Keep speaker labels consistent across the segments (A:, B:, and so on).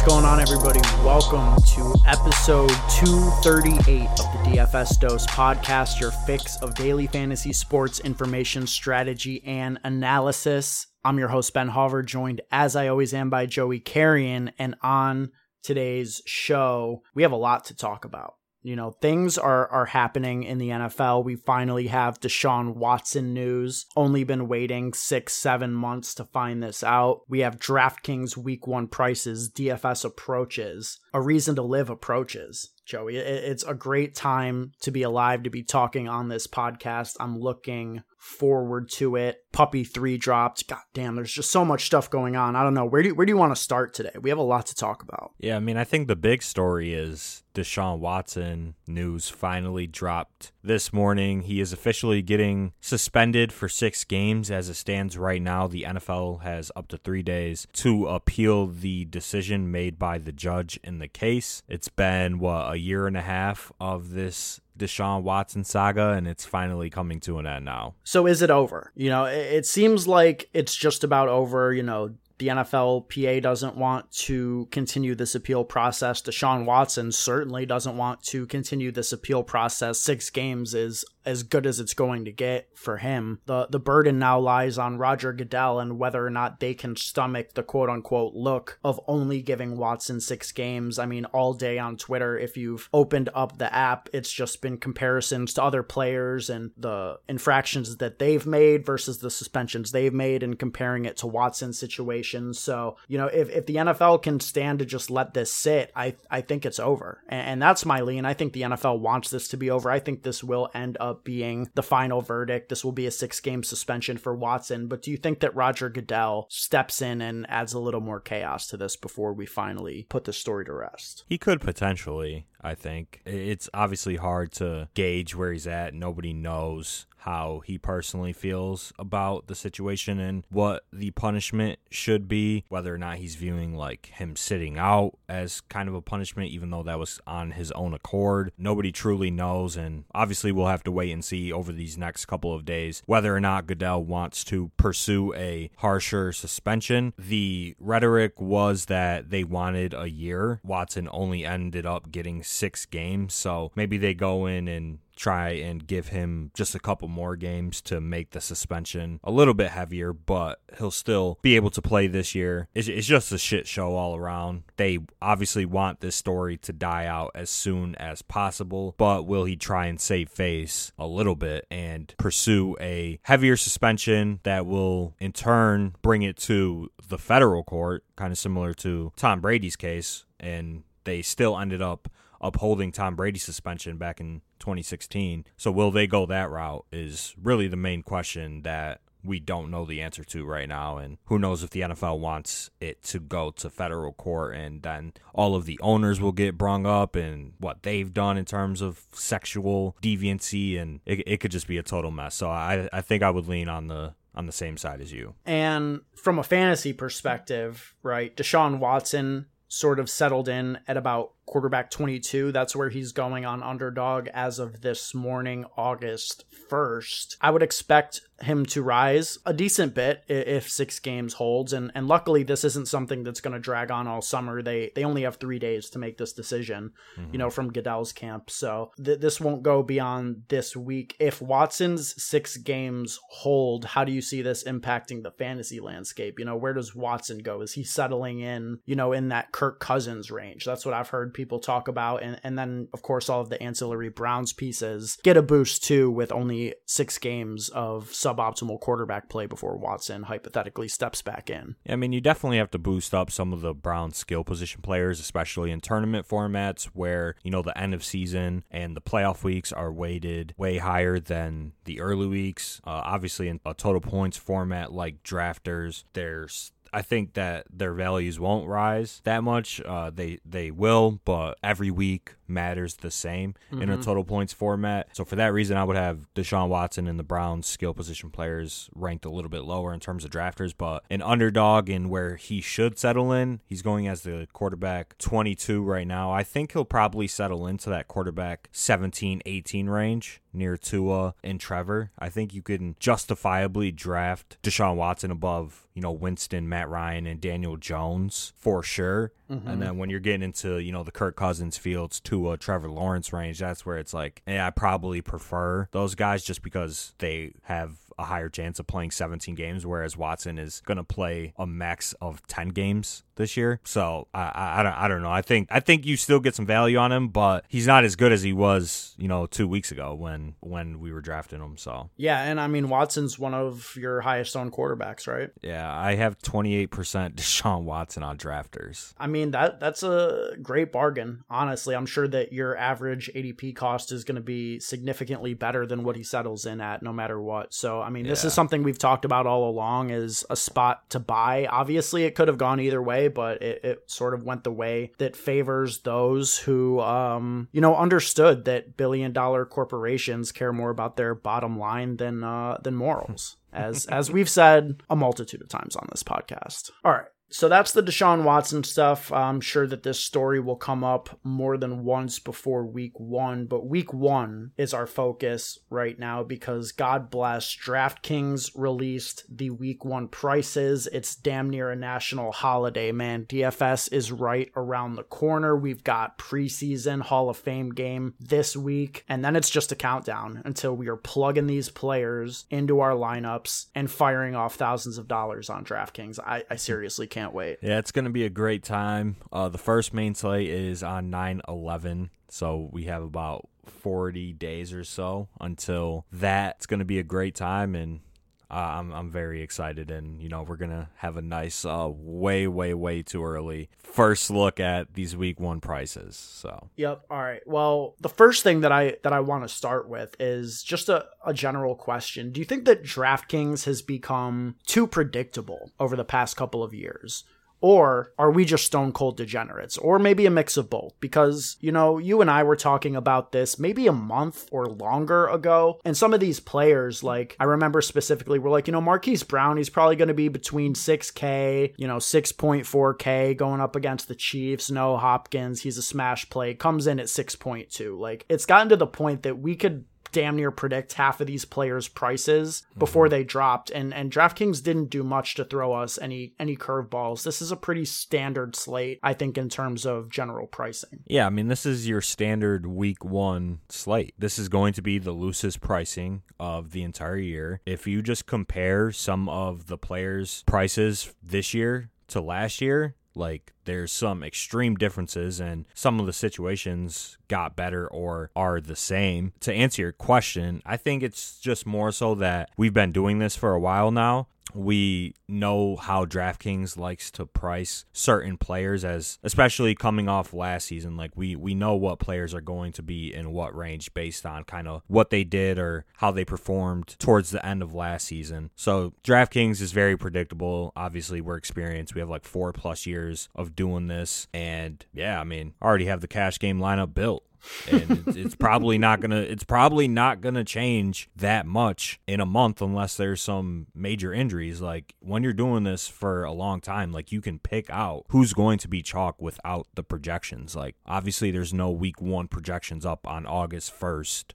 A: What's going on, everybody? Welcome to episode 238 of the DFS Dose podcast, your fix of daily fantasy sports information, strategy, and analysis. I'm your host, Ben Hauver, joined as I always am by Joey Carrion. And on today's show, we have a lot to talk about. You know, things are are happening in the NFL. We finally have Deshaun Watson news. Only been waiting six, seven months to find this out. We have DraftKings week one prices, DFS approaches, a reason to live approaches. Joey, it's a great time to be alive to be talking on this podcast. I'm looking forward to it. Puppy 3 dropped. God damn, there's just so much stuff going on. I don't know. Where do where do you want to start today? We have a lot to talk about.
B: Yeah, I mean, I think the big story is Deshaun Watson news finally dropped this morning. He is officially getting suspended for 6 games as it stands right now. The NFL has up to 3 days to appeal the decision made by the judge in the case. It's been what a year and a half of this Deshaun Watson saga, and it's finally coming to an end now.
A: So is it over? You know, it seems like it's just about over. You know, the NFLPA doesn't want to continue this appeal process. Deshaun Watson certainly doesn't want to continue this appeal process. Six games is as good as it's going to get for him. The the burden now lies on Roger Goodell and whether or not they can stomach the quote unquote look of only giving Watson six games. I mean, all day on Twitter, if you've opened up the app, it's just been comparisons to other players and the infractions that they've made versus the suspensions they've made and comparing it to Watson's situation. So, you know, if, if the NFL can stand to just let this sit, I I think it's over. And, and that's my lean. I think the NFL wants this to be over. I think this will end up up being the final verdict. This will be a six game suspension for Watson. But do you think that Roger Goodell steps in and adds a little more chaos to this before we finally put the story to rest?
B: He could potentially. I think it's obviously hard to gauge where he's at. Nobody knows how he personally feels about the situation and what the punishment should be, whether or not he's viewing like him sitting out as kind of a punishment, even though that was on his own accord. Nobody truly knows, and obviously we'll have to wait and see over these next couple of days whether or not Goodell wants to pursue a harsher suspension. The rhetoric was that they wanted a year. Watson only ended up getting six games, so maybe they go in and try and give him just a couple more games to make the suspension a little bit heavier, but he'll still be able to play this year. It's, it's just a shit show all around. They obviously want this story to die out as soon as possible, but will he try and save face a little bit and pursue a heavier suspension that will in turn bring it to the federal court, kind of similar to Tom Brady's case, and they still ended up upholding Tom Brady's suspension back in 2016. So will they go that route is really the main question that we don't know the answer to right now and who knows if the NFL wants it to go to federal court and then all of the owners will get brung up and what they've done in terms of sexual deviancy and it, it could just be a total mess. So I I think I would lean on the on the same side as you.
A: And from a fantasy perspective, right? Deshaun Watson sort of settled in at about quarterback 22. That's where he's going on underdog as of this morning, August 1st. I would expect him to rise a decent bit if six games holds and and luckily this isn't something that's going to drag on all summer they they only have three days to make this decision mm-hmm. you know from goodell's camp so th- this won't go beyond this week if watson's six games hold how do you see this impacting the fantasy landscape you know where does watson go is he settling in you know in that kirk cousins range that's what i've heard people talk about. And, and then, of course, all of the ancillary Browns pieces get a boost too with only six games of suboptimal quarterback play before Watson hypothetically steps back in.
B: I mean, you definitely have to boost up some of the Browns skill position players, especially in tournament formats where, you know, the end of season and the playoff weeks are weighted way higher than the early weeks. Uh, obviously, in a total points format like drafters, there's I think that their values won't rise that much. Uh, they they will, but every week matters the same mm-hmm. in a mm-hmm. total points format. So for that reason, I would have Deshaun Watson and the Browns skill position players ranked a little bit lower in terms of drafters, but an underdog in where he should settle in. He's going as the quarterback 22 right now. I think he'll probably settle into that quarterback 17, 18 range near Tua and Trevor. I think you can justifiably draft Deshaun Watson above you know, Winston, Matt Ryan, and Daniel Jones for sure. Mm-hmm. And then when you're getting into, you know, the Kirk Cousins fields to a Trevor Lawrence range, that's where it's like, yeah, I probably prefer those guys just because they have a higher chance of playing 17 games, whereas Watson is going to play a max of 10 games this year. So I, I, I, don't I don't know. I think I think you still get some value on him, but he's not as good as he was, you know, two weeks ago when when we were drafting him. So
A: yeah, and I mean Watson's one of your highest owned quarterbacks, right?
B: Yeah, I have 28% Deshaun Watson on drafters.
A: I mean that that's a great bargain. Honestly, I'm sure that your average ADP cost is going to be significantly better than what he settles in at, no matter what. So I mean, this is something we've talked about all along is a spot to buy. Obviously, it could have gone either way, but it, it sort of went the way that favors those who, um, you know, understood that billion dollar corporations care more about their bottom line than uh, than morals. as as we've said a multitude of times on this podcast. All right. So that's the Deshaun Watson stuff. I'm sure that this story will come up more than once before week one, but week one is our focus right now because God bless, DraftKings released the week one prices. It's damn near a national holiday, man. DFS is right around the corner. We've got preseason Hall of Fame game this week, and then it's just a countdown until we are plugging these players into our lineups and firing off thousands of dollars on DraftKings. I, I seriously can't can't wait.
B: Yeah, it's going to be a great time. Uh, the first main slate is on 9 11. So we have about 40 days or so until that. It's going to be a great time. And uh, I'm I'm very excited, and you know we're gonna have a nice, uh, way way way too early first look at these week one prices. So
A: yep. All right. Well, the first thing that I that I want to start with is just a, a general question. Do you think that DraftKings has become too predictable over the past couple of years? Or are we just stone cold degenerates? Or maybe a mix of both? Because, you know, you and I were talking about this maybe a month or longer ago. And some of these players, like, I remember specifically, were like, you know, Marquise Brown, he's probably going to be between 6K, you know, 6.4K going up against the Chiefs. No Hopkins, he's a smash play, comes in at 6.2. Like, it's gotten to the point that we could damn near predict half of these players' prices before mm-hmm. they dropped, and and DraftKings didn't do much to throw us any any curveballs. This is a pretty standard slate, I think, in terms of general pricing.
B: Yeah, I mean, this is your standard week one slate. This is going to be the loosest pricing of the entire year. If you just compare some of the players' prices this year to last year, like there's some extreme differences and some of the situations got better or are the same. To answer your question, I think it's just more so that we've been doing this for a while now we know how DraftKings likes to price certain players as especially coming off last season like we we know what players are going to be in what range based on kind of what they did or how they performed towards the end of last season. So DraftKings is very predictable. Obviously, we're experienced. We have like 4 plus years of doing this and yeah, I mean, already have the cash game lineup built and it's, probably not gonna it's probably not gonna change that much in a month unless there's some major injuries. Like when you're doing this for a long time like you can pick out who's going to be chalk without the projections. Like obviously there's no week one projections up on august 1st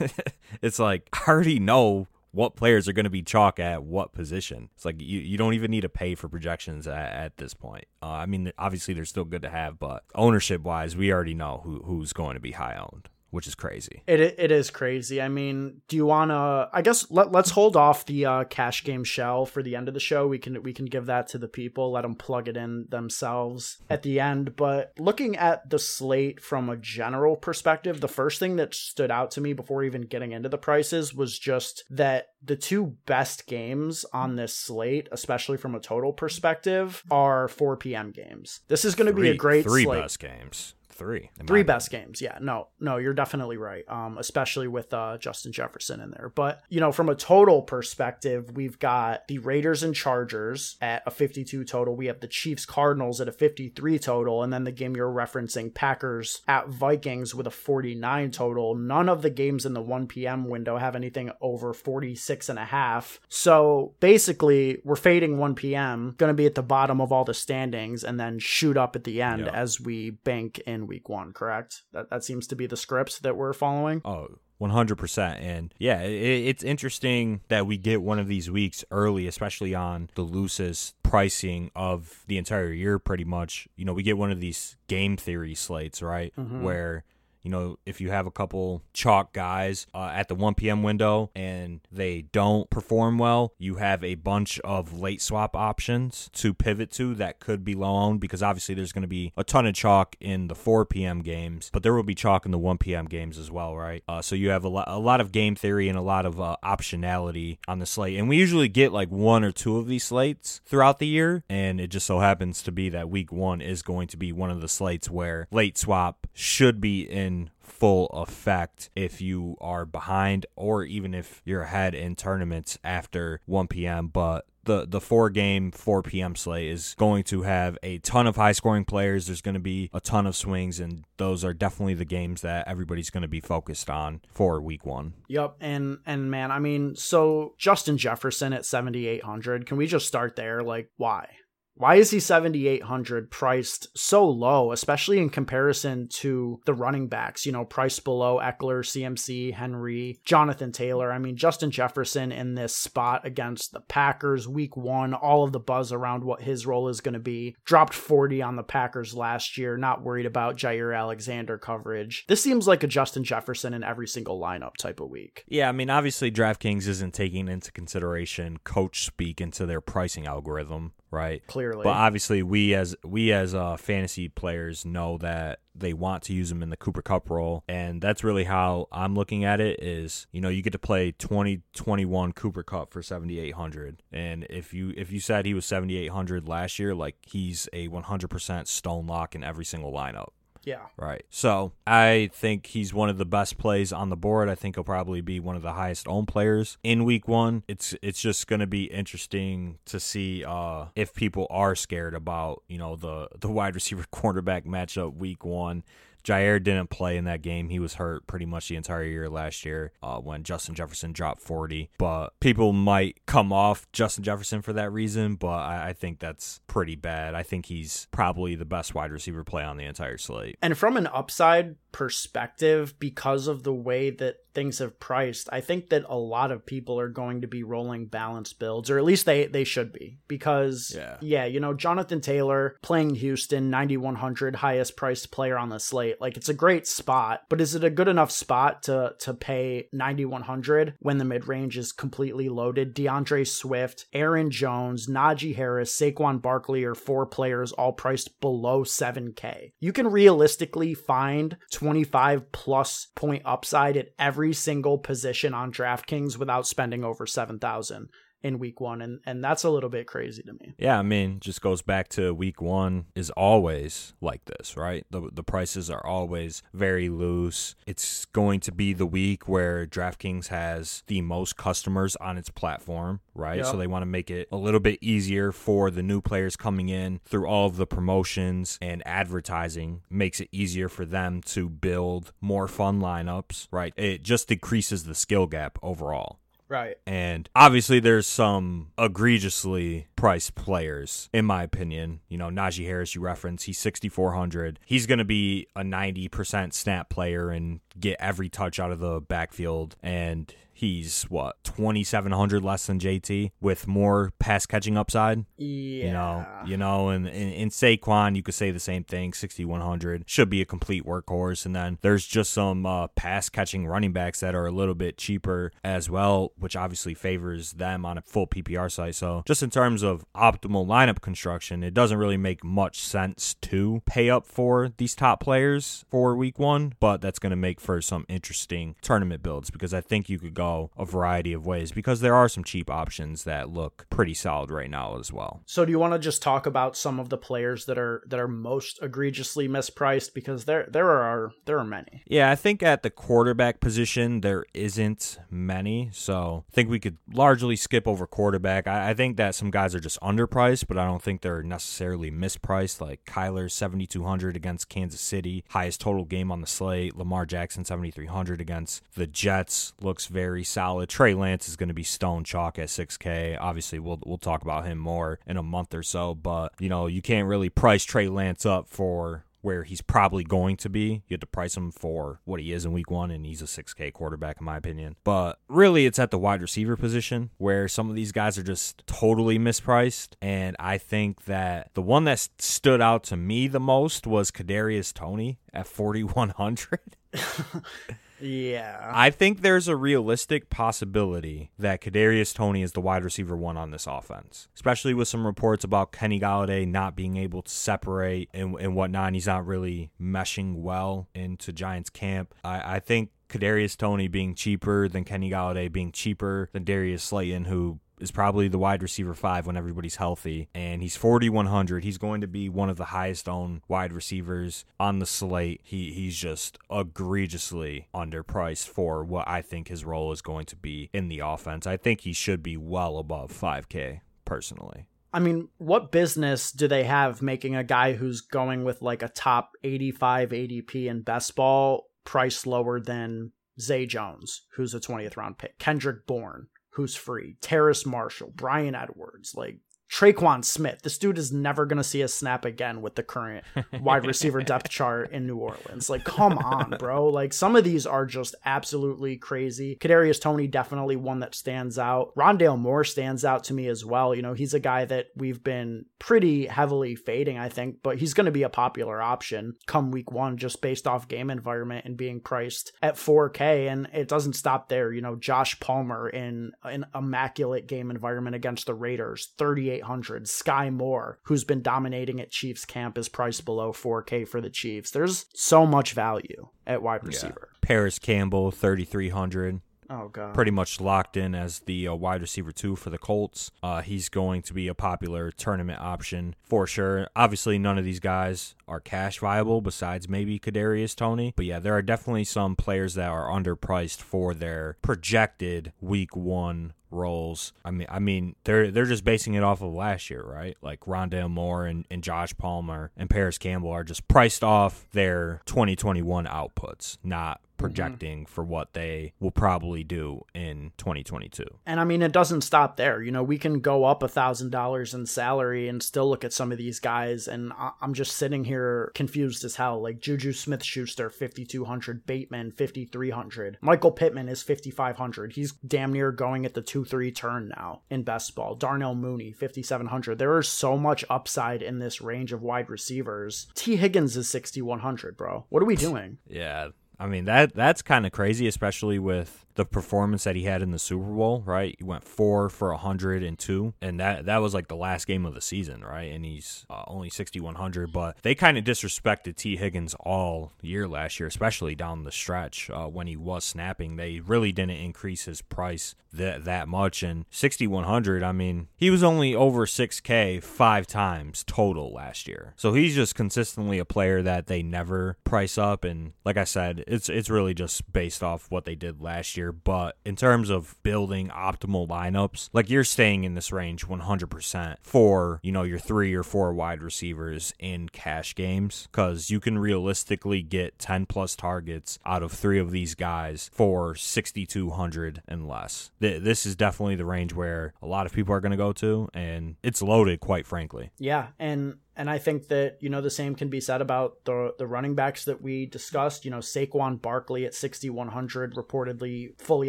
B: it's like i already know what players are going to be chalk at what position. It's like you, you don't even need to pay for projections at, at this point. Uh, I mean, obviously they're still good to have, but ownership wise, we already know who who's going to be high owned which is crazy.
A: It it is crazy. I mean, do you want to? I guess let let's hold off the uh, cash game shell for the end of the show. We can we can give that to the people, let them plug it in themselves at the end. But looking at the slate from a general perspective, the first thing that stood out to me before even getting into the prices was just that the two best games on this slate, especially from a total perspective, are 4 p.m. games. This is going to be a great
B: three
A: slate.
B: best games three.
A: Three best games. Yeah. No, no, you're definitely right. Um, especially with uh, Justin Jefferson in there. But, you know, from a total perspective, we've got the Raiders and Chargers at a 52 total. We have the Chiefs Cardinals at a 53 total. And then the game you're referencing, Packers at Vikings with a 49 total. None of the games in the 1 p.m. window have anything over 46 and a half. So basically, we're fading 1 p.m., going to be at the bottom of all the standings and then shoot up at the end as we bank in week one, correct? That that seems to be the script that we're following.
B: Oh, 100%. And yeah, it, it's interesting that we get one of these weeks early, especially on the loosest pricing of the entire year, pretty much. You know, we get one of these game theory slates, right? Mm-hmm. Where you know, if you have a couple chalk guys uh, at the 1 p.m. window and they don't perform well, you have a bunch of late swap options to pivot to that could be low owned because obviously there's going to be a ton of chalk in the 4 p.m. games, but there will be chalk in the 1 p.m. games as well, right? Uh, so you have a, lo- a lot of game theory and a lot of uh, optionality on the slate. And we usually get like one or two of these slates throughout the year. And it just so happens to be that week one is going to be one of the slates where late swap should be in in full effect if you are behind or even if you're ahead in tournaments after 1 p.m. But the the four game 4 p.m. slate is going to have a ton of high scoring players. There's going to be a ton of swings, and those are definitely the games that everybody's going to be focused on for week one.
A: Yep, and and man, I mean, so Justin Jefferson at 7,800. Can we just start there? Like, why? Why is he 7,800 priced so low, especially in comparison to the running backs, you know, priced below Ekeler, CMC, Henry, Jonathan Taylor? I mean, Justin Jefferson in this spot against the Packers week one, all of the buzz around what his role is going to be. Dropped 40 on the Packers last year, not worried about Jaire Alexander coverage. This seems like a Justin Jefferson in every single lineup type of week.
B: Yeah, I mean, obviously, DraftKings isn't taking into consideration coach speak into their pricing algorithm right?
A: Clearly,
B: but obviously we as we as uh, fantasy players know that they want to use him in the Cooper Kupp role, and that's really how I'm looking at it. Is you know you get to play 2021 Cooper Kupp for 7,800, and if you if you said he was 7,800 last year, like he's a 100% stone lock in every single lineup.
A: Yeah.
B: Right. So I think he's one of the best plays on the board. I think he'll probably be one of the highest owned players in week one. It's it's just gonna be interesting to see uh, if people are scared about, you know, the the wide receiver quarterback matchup week one. Jaire didn't play in that game. He was hurt pretty much the entire year last year uh, when Justin Jefferson dropped 40. But people might come off Justin Jefferson for that reason, but I, I think that's pretty bad. I think he's probably the best wide receiver play on the entire slate.
A: And from an upside perspective, because of the way that things have priced, I think that a lot of people are going to be rolling balanced builds, or at least they they should be, because yeah, yeah you know, Jonathan Taylor playing Houston, 9100, highest priced player on the slate, like it's a great spot, but is it a good enough spot to to pay 9100 when the mid range is completely loaded? D'Andre Swift, Aaron Jones, Najee Harris, Saquon Barkley are four players all priced below 7K. You can realistically find 25 plus point upside at every single position on DraftKings without spending over 7,000 in week one and and that's a little bit crazy to me.
B: Yeah i mean just goes back to week one is always like this right? The, the prices are always very loose. It's going to be the week where draftkings has the most customers on its platform right? Yep. so they want to make it a little bit easier for the new players coming in through all of the promotions and advertising makes it easier for them to build more fun lineups right? It just decreases the skill gap overall
A: Right.
B: And obviously, there's some egregiously priced players, in my opinion. You know, Najee Harris, you reference, he's 6,400. He's going to be a 90% snap player and get every touch out of the backfield. And he's what 2700 less than JT with more pass catching upside.
A: Yeah.
B: You know, you know, and in Saquon, you could say the same thing. 6100 should be a complete workhorse, and then there's just some uh, pass catching running backs that are a little bit cheaper as well, which obviously favors them on a full PPR site. So just in terms of optimal lineup construction, it doesn't really make much sense to pay up for these top players for week one, but that's going to make for some interesting tournament builds because I think you could go a variety of ways because there are some cheap options that look pretty solid right now as well.
A: So do you want to just talk about some of the players that are that are most egregiously mispriced because there there are there are many.
B: Yeah, I think at the quarterback position there isn't many, so I think we could largely skip over quarterback. I, I think that some guys are just underpriced, but I don't think they're necessarily mispriced. Like Kyler seventy two hundred against Kansas City, highest total game on the slate. Lamar Jackson seventy three hundred against the Jets looks very very solid. Trey Lance is going to be stone chalk at 6K. Obviously, we'll we'll talk about him more in a month or so, but you know, you can't really price Trey Lance up for where he's probably going to be. You have to price him for what he is in week one, and he's a 6K quarterback, in my opinion. But really, it's at the wide receiver position where some of these guys are just totally mispriced. And I think that the one that stood out to me the most was Kadarius Toney at 4,100.
A: Yeah.
B: I think there's a realistic possibility that Kadarius Toney is the wide receiver one on this offense, especially with some reports about Kenny Golladay not being able to separate and, and whatnot. And he's not really meshing well into Giants camp. I, I think Kadarius Toney being cheaper than Kenny Golladay being cheaper than Darius Slayton, who is probably the wide receiver five when everybody's healthy. And he's 4,100. He's going to be one of the highest owned wide receivers on the slate. He He's just egregiously underpriced for what I think his role is going to be in the offense. I think he should be well above 5K personally.
A: I mean, what business do they have making a guy who's going with like a top 85 ADP in best ball price lower than Zay Jones, who's a 20th round pick, Kendrick Bourne, who's free, Terrace Marshall, Bryan Edwards, like Tre'Quan Smith. This dude is never going to see a snap again with the current wide receiver depth chart in New Orleans. Like, come on, bro. Like, some of these are just absolutely crazy. Kadarius Tony definitely one that stands out. Rondale Moore stands out to me as well. You know, he's a guy that we've been pretty heavily fading, I think, but he's going to be a popular option come week one just based off game environment and being priced at 4K. And it doesn't stop there. You know, Josh Palmer in an immaculate game environment against the Raiders, 38 800. Skyy Moore, who's been dominating at Chiefs camp, is priced below 4K for the Chiefs. There's so much value at wide receiver.
B: Yeah. Parris Campbell, 3,300.
A: Oh god.
B: Pretty much locked in as the uh, wide receiver two for the Colts. Uh, he's going to be a popular tournament option for sure. Obviously, none of these guys are cash viable besides maybe Kadarius Toney. But yeah, there are definitely some players that are underpriced for their projected week one roles. I mean, I mean, they're they're just basing it off of last year, right? Like Rondale Moore and, and Josh Palmer and Parris Campbell are just priced off their 2021 outputs, not projecting mm-hmm. for what they will probably do in 2022.
A: And I mean, it doesn't stop there. You know, we can go up a thousand dollars in salary and still look at some of these guys, and I'm just sitting here confused as hell. Like Juju Smith Schuster, 5200, Bateman, 5300, Michael Pittman is 5500. He's damn near going at the 2 3 turn now in best ball. Darnell Mooney, 5700. There is so much upside in this range of wide receivers. Tee Higgins is 6100, bro. What are we doing?
B: yeah, I mean that that's kind of crazy, especially with the performance that he had in the Super Bowl, right? He went four for 102, and that that was like the last game of the season, right? And he's uh, only 6,100, but they kind of disrespected Tee Higgins all year last year, especially down the stretch uh, when he was snapping. They really didn't increase his price that that much, and 6,100. I mean, he was only over 6K five times total last year, so he's just consistently a player that they never price up, and like I said, it's it's really just based off what they did last year year, but in terms of building optimal lineups, like you're staying in this range 100% for, you know, your three or four wide receivers in cash games because you can realistically get 10 plus targets out of three of these guys for 6,200 and less. This is definitely the range where a lot of people are going to go to, and it's loaded, quite frankly.
A: Yeah. And and I think that, you know, the same can be said about the the running backs that we discussed. You know, Saquon Barkley at 6,100, reportedly fully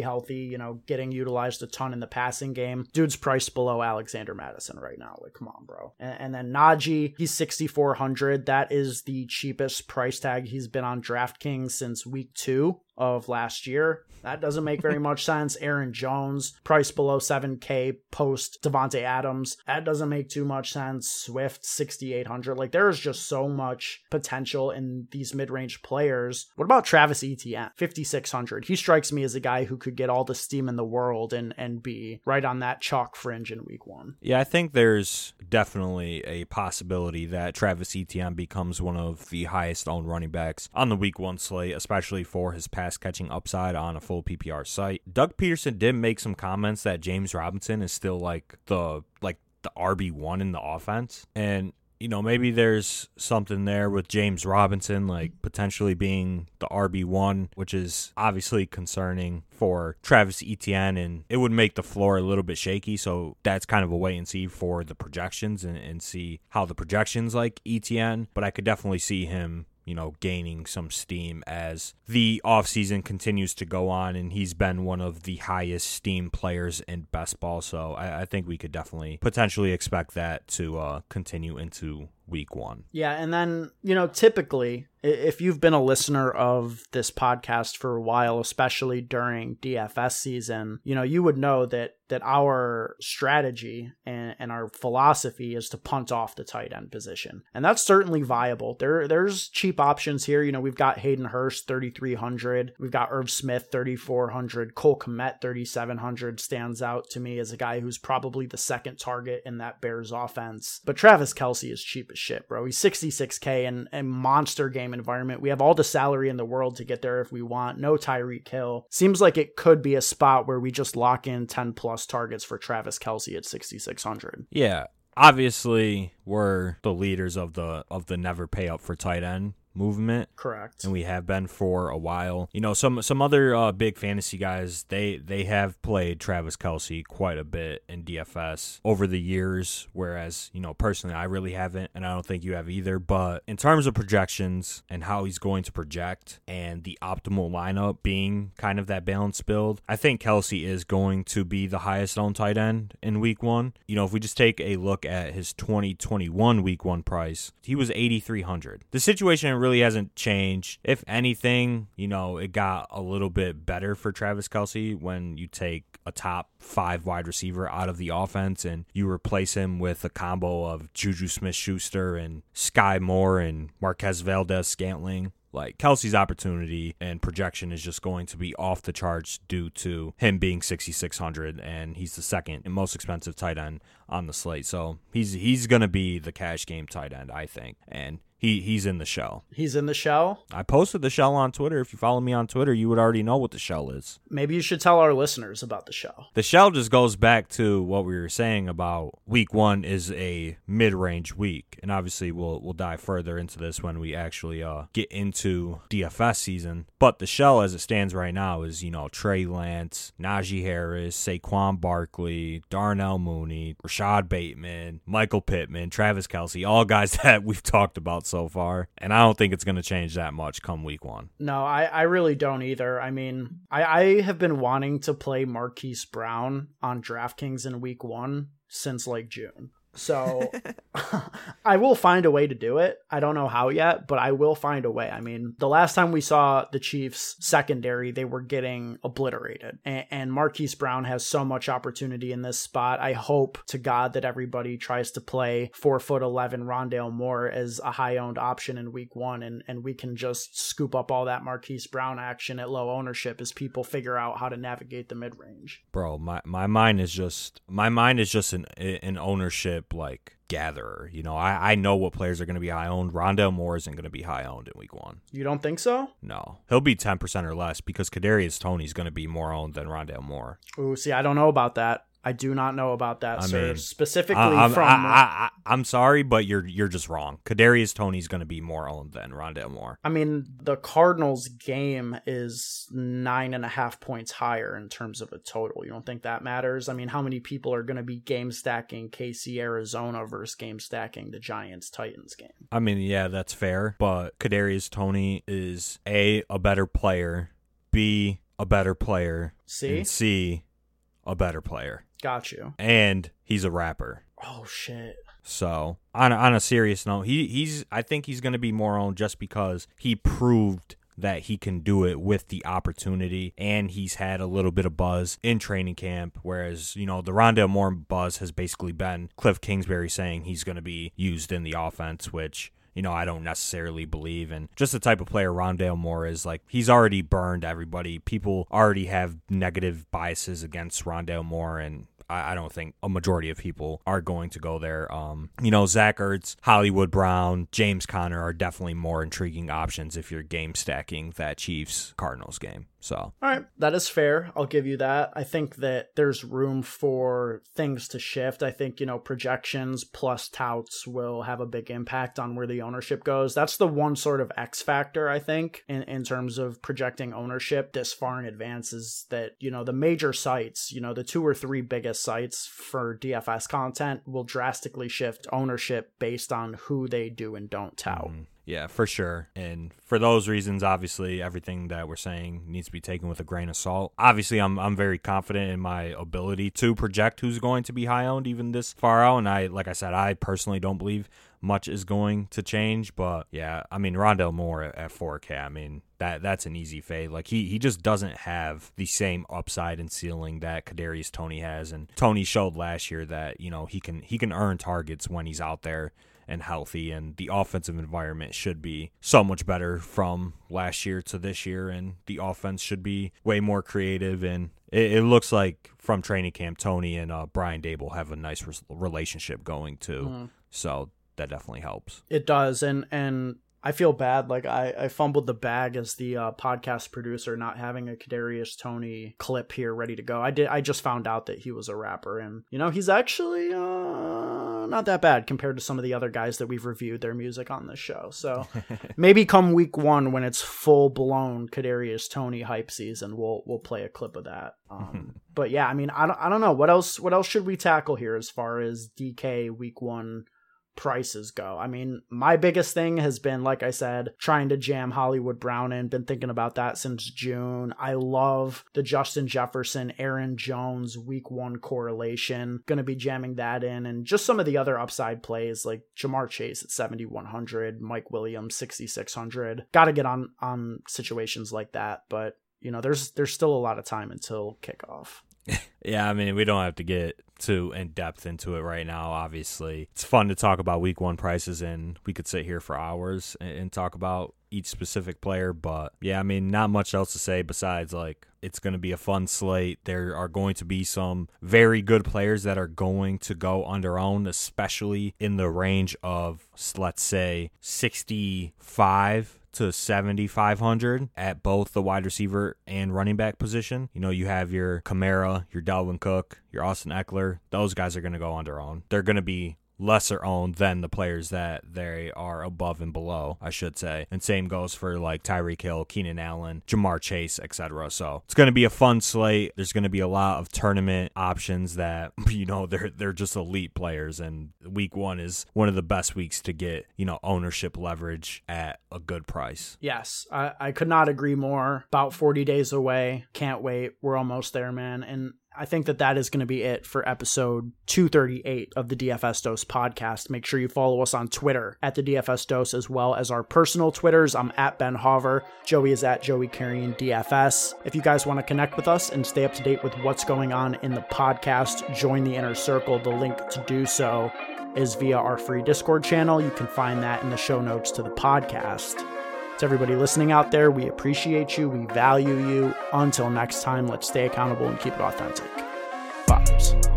A: healthy, you know, getting utilized a ton in the passing game. Dude's priced below Alexander Mattison right now. Like, come on, bro. And, and then Najee, he's 6,400. That is the cheapest price tag he's been on DraftKings since week two of last year. That doesn't make very much sense. Aaron Jones, price below 7K post Davante Adams. That doesn't make too much sense. Swift, 6,800. Like, there is just so much potential in these mid range players. What about Travis Etienne, 5,600? He strikes me as a guy who could get all the steam in the world and, and be right on that chalk fringe in week one.
B: Yeah, I think there's definitely a possibility that Travis Etienne becomes one of the highest owned running backs on the week one slate, especially for his pass pass catching upside on a full PPR site. Doug Pederson did make some comments that James Robinson is still like the like the RB1 in the offense. And you know, maybe there's something there with James Robinson, like potentially being the RB1, which is obviously concerning for Travis Etienne, and it would make the floor a little bit shaky. So that's kind of a wait and see for the projections and, and see how the projections like Etienne. But I could definitely see him you know, gaining some steam as the offseason continues to go on. And he's been one of the highest steam players in best ball. So I, I think we could definitely potentially expect that to uh, continue into week one.
A: Yeah. And then, you know, typically, if you've been a listener of this podcast for a while, especially during DFS season, you know, you would know that that our strategy and, and our philosophy is to punt off the tight end position. And that's certainly viable. There there's cheap options here. You know, we've got Hayden Hurst 3300, we've got Irv Smith 3400, Cole Kmet 3700 stands out to me as a guy who's probably the second target in that Bears offense. But Travis Kelce is cheap as shit, bro. He's 66k and a monster game environment. We have all the salary in the world to get there if we want. No Tyreek Hill. Seems like it could be a spot where we just lock in 10 plus targets for Travis Kelce at 6600.
B: Yeah. Obviously, we're the leaders of the of the never pay up for tight end movement.
A: Correct.
B: And we have been for a while. You know, some some other uh, big fantasy guys they they have played Travis Kelce quite a bit in DFS over the years. Whereas you know personally, I really haven't, and I don't think you have either. But in terms of projections and how he's going to project and the optimal lineup being kind of that balanced build, I think Kelce is going to be the highest on tight end in Week One. You know, if we just take a look at his 2021 Week One price, he was 8,300. The situation really hasn't changed. If anything, you know, it got a little bit better for Travis Kelce when you take a top five wide receiver out of the offense and you replace him with a combo of Juju Smith Schuster and Skyy Moore and Marquez Valdes Scantling. Like Kelce's opportunity and projection is just going to be off the charts due to him being 6600 and he's the second and most expensive tight end on the slate. So he's he's going to be the cash game tight end, I think. And he he's in the shell.
A: He's in the shell.
B: I posted the shell on Twitter. If you follow me on Twitter, you would already know what the shell is.
A: Maybe you should tell our listeners about the shell.
B: The shell just goes back to what we were saying about week one is a mid-range week, and obviously we'll we'll dive further into this when we actually uh, get into DFS season. But the shell, as it stands right now, is you know Trey Lance, Najee Harris, Saquon Barkley, Darnell Mooney, Rashod Bateman, Michael Pittman, Travis Kelce, all guys that we've talked about so far. And I don't think it's going to change that much come week one.
A: No, I, I really don't either. I mean, I, I have been wanting to play Marquise Brown on DraftKings in week one since like June. So I will find a way to do it. I don't know how yet, but I will find a way. I mean, the last time we saw the Chiefs secondary, they were getting obliterated. And, and Marquise Brown has so much opportunity in this spot. I hope to God that everybody tries to play four foot eleven Rondale Moore as a high owned option in week one and, and we can just scoop up all that Marquise Brown action at low ownership as people figure out how to navigate the mid range.
B: Bro, my, my mind is just my mind is just an an ownership like gatherer. You know, I, I know what players are going to be high owned. Rondale Moore isn't going to be high owned in week one.
A: You don't think so?
B: No, he'll be ten percent or less because Kadarius Toney is going to be more owned than Rondale Moore.
A: Ooh, see, I don't know about that. I do not know about that,
B: I
A: sir.
B: mean,
A: Specifically
B: I, I'm,
A: from
B: I, I, am sorry, but you're you're just wrong. Kadarius Toney's going to be more owned than Rondale Moore.
A: I mean, the Cardinals game is nine and a half points higher in terms of a total. You don't think that matters? I mean, how many people are going to be game stacking KC Arizona versus game stacking the Giants Titans game?
B: I mean, yeah, that's fair, but Kadarius Toney is a a better player, b a better player, and c a better player,
A: Got you.
B: and he's a rapper.
A: Oh shit.
B: So on a, on a serious note, he he's I think he's going to be more on just because he proved that he can do it with the opportunity and he's had a little bit of buzz in training camp whereas you know the Rondale Moore buzz has basically been Cliff Kingsbury saying he's going to be used in the offense which you know, I don't necessarily believe. And just the type of player Rondale Moore is, like, he's already burned everybody. People already have negative biases against Rondale Moore, and I, I don't think a majority of people are going to go there. Um, you know, Zach Ertz, Hollywood Brown, James Conner are definitely more intriguing options if you're game stacking that Chiefs Cardinals game. So,
A: all right, that is fair. I'll give you that. I think that there's room for things to shift. I think, you know, projections plus touts will have a big impact on where the ownership goes. That's the one sort of X factor, I think, in, in terms of projecting ownership this far in advance is that, you know, the major sites, you know, the two or three biggest sites for DFS content will drastically shift ownership based on who they do and don't tout. Mm-hmm.
B: Yeah, for sure. And for those reasons, obviously, everything that we're saying needs to be taken with a grain of salt. Obviously, I'm I'm very confident in my ability to project who's going to be high owned even this far out. And I, like I said, I personally don't believe much is going to change. But yeah, I mean, Rondale Moore at, at 4K, I mean, that that's an easy fade. Like he he just doesn't have the same upside and ceiling that Kadarius Toney has. And Toney showed last year that you know he can he can earn targets when he's out there and healthy, and the offensive environment should be so much better from last year to this year, and the offense should be way more creative. And it, it looks like from training camp, Toney and uh, Brian Daboll have a nice re- relationship going too. Mm. So that definitely helps.
A: It does, and and I feel bad. Like I, I fumbled the bag as the uh, podcast producer, not having a Kadarius Toney clip here ready to go. I did. I just found out that he was a rapper, and you know he's actually uh, not that bad compared to some of the other guys that we've reviewed their music on this show. So maybe come week one when it's full blown Kadarius Toney hype season, we'll we'll play a clip of that. Um, but yeah, I mean, I don't, I don't know what else. What else should we tackle here as far as DK week one? Prices go. I mean, my biggest thing has been, like I said, trying to jam Hollywood Brown in. Been thinking about that since June. I love the Justin Jefferson, Aaron Jones week one correlation. Gonna be jamming that in and just some of the other upside plays like Ja'Marr Chase at 7,100, Mike Williams 6,600. Gotta get on, on situations like that. But you know, there's there's still a lot of time until kickoff.
B: Yeah, I mean, we don't have to get too in depth into it right now. Obviously, it's fun to talk about week one prices, and we could sit here for hours and, and talk about each specific player. But yeah, I mean, not much else to say besides like it's going to be a fun slate. There are going to be some very good players that are going to go under own, especially in the range of, let's say, 65 to 7,500 at both the wide receiver and running back position. You know, you have your Kamara, your Dalvin Cook, your Austin Ekeler. Those guys are going to go on their own. They're going to be lesser owned than the players that they are above and below, I should say. And same goes for like Tyreek Hill, Keenan Allen, Ja'Marr Chase, etc. So it's going to be a fun slate. There's going to be a lot of tournament options that you know they're they're just elite players, and week one is one of the best weeks to get you know ownership leverage at a good price.
A: Yes, I, I could not agree more. About 40 days away. Can't wait. We're almost there, man. And I think that that is going to be it for episode 238 of the DFS Dose podcast. Make sure you follow us on Twitter at the DFS Dose as well as our personal Twitters. I'm at Ben Hauver. Joey is at Joey Carrion DFS. If you guys want to connect with us and stay up to date with what's going on in the podcast, join the inner circle. The link to do so is via our free Discord channel. You can find that in the show notes to the podcast. To everybody listening out there, we appreciate you. We value you. Until next time, let's stay accountable and keep it authentic. Vibes.